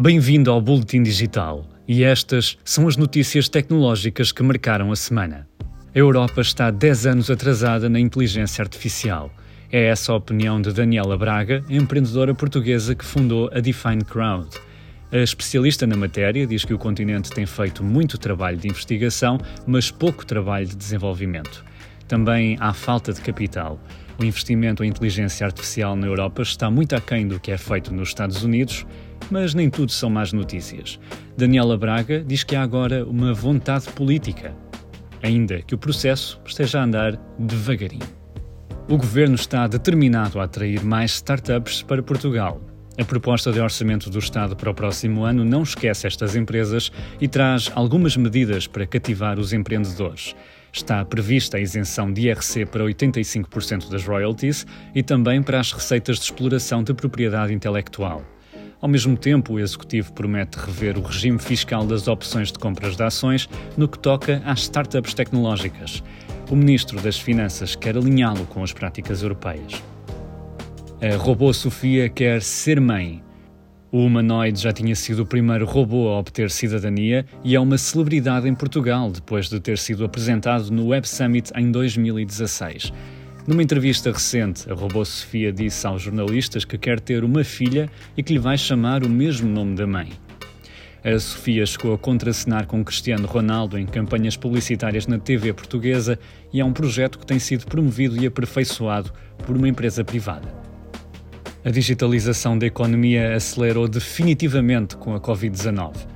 Bem-vindo ao Boletim Digital e estas são as notícias tecnológicas que marcaram a semana. A Europa está 10 anos atrasada na inteligência artificial. É essa a opinião de Daniela Braga, empreendedora portuguesa que fundou a Define Crowd. A especialista na matéria diz que o continente tem feito muito trabalho de investigação, mas pouco trabalho de desenvolvimento. Também há falta de capital. O investimento em inteligência artificial na Europa está muito aquém do que é feito nos Estados Unidos mas nem tudo são más notícias. Daniela Braga diz que há agora uma vontade política, ainda que o processo esteja a andar devagarinho. O governo está determinado a atrair mais startups para Portugal. A proposta de orçamento do Estado para o próximo ano não esquece estas empresas e traz algumas medidas para cativar os empreendedores. Está prevista a isenção de IRC para 85% das royalties e também para as receitas de exploração de propriedade intelectual. Ao mesmo tempo, o Executivo promete rever o regime fiscal das opções de compras de ações no que toca às startups tecnológicas. O Ministro das Finanças quer alinhá-lo com as práticas europeias. A robô Sofia quer ser mãe. O humanoide já tinha sido o primeiro robô a obter cidadania e é uma celebridade em Portugal depois de ter sido apresentado no Web Summit em 2016. Numa entrevista recente, a robô Sofia disse aos jornalistas que quer ter uma filha e que lhe vai chamar o mesmo nome da mãe. A Sofia chegou a contracenar com Cristiano Ronaldo em campanhas publicitárias na TV portuguesa e é um projeto que tem sido promovido e aperfeiçoado por uma empresa privada. A digitalização da economia acelerou definitivamente com a Covid-19.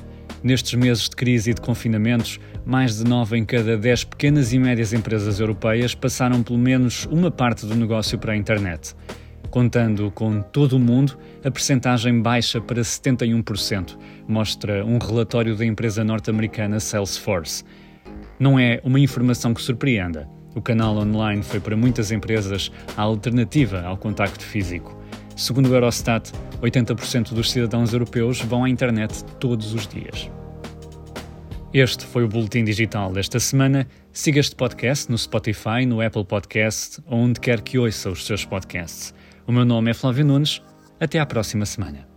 Nestes meses de crise e de confinamentos, mais de 9 em cada 10 pequenas e médias empresas europeias passaram pelo menos uma parte do negócio para a internet. Contando com todo o mundo, a percentagem baixa para 71%, mostra um relatório da empresa norte-americana Salesforce. Não é uma informação que surpreenda. O canal online foi para muitas empresas a alternativa ao contacto físico. Segundo o Eurostat, 80% dos cidadãos europeus vão à internet todos os dias. Este foi o Boletim Digital desta semana. Siga este podcast no Spotify, no Apple Podcast ou onde quer que ouça os seus podcasts. O meu nome é Flávio Nunes. Até à próxima semana.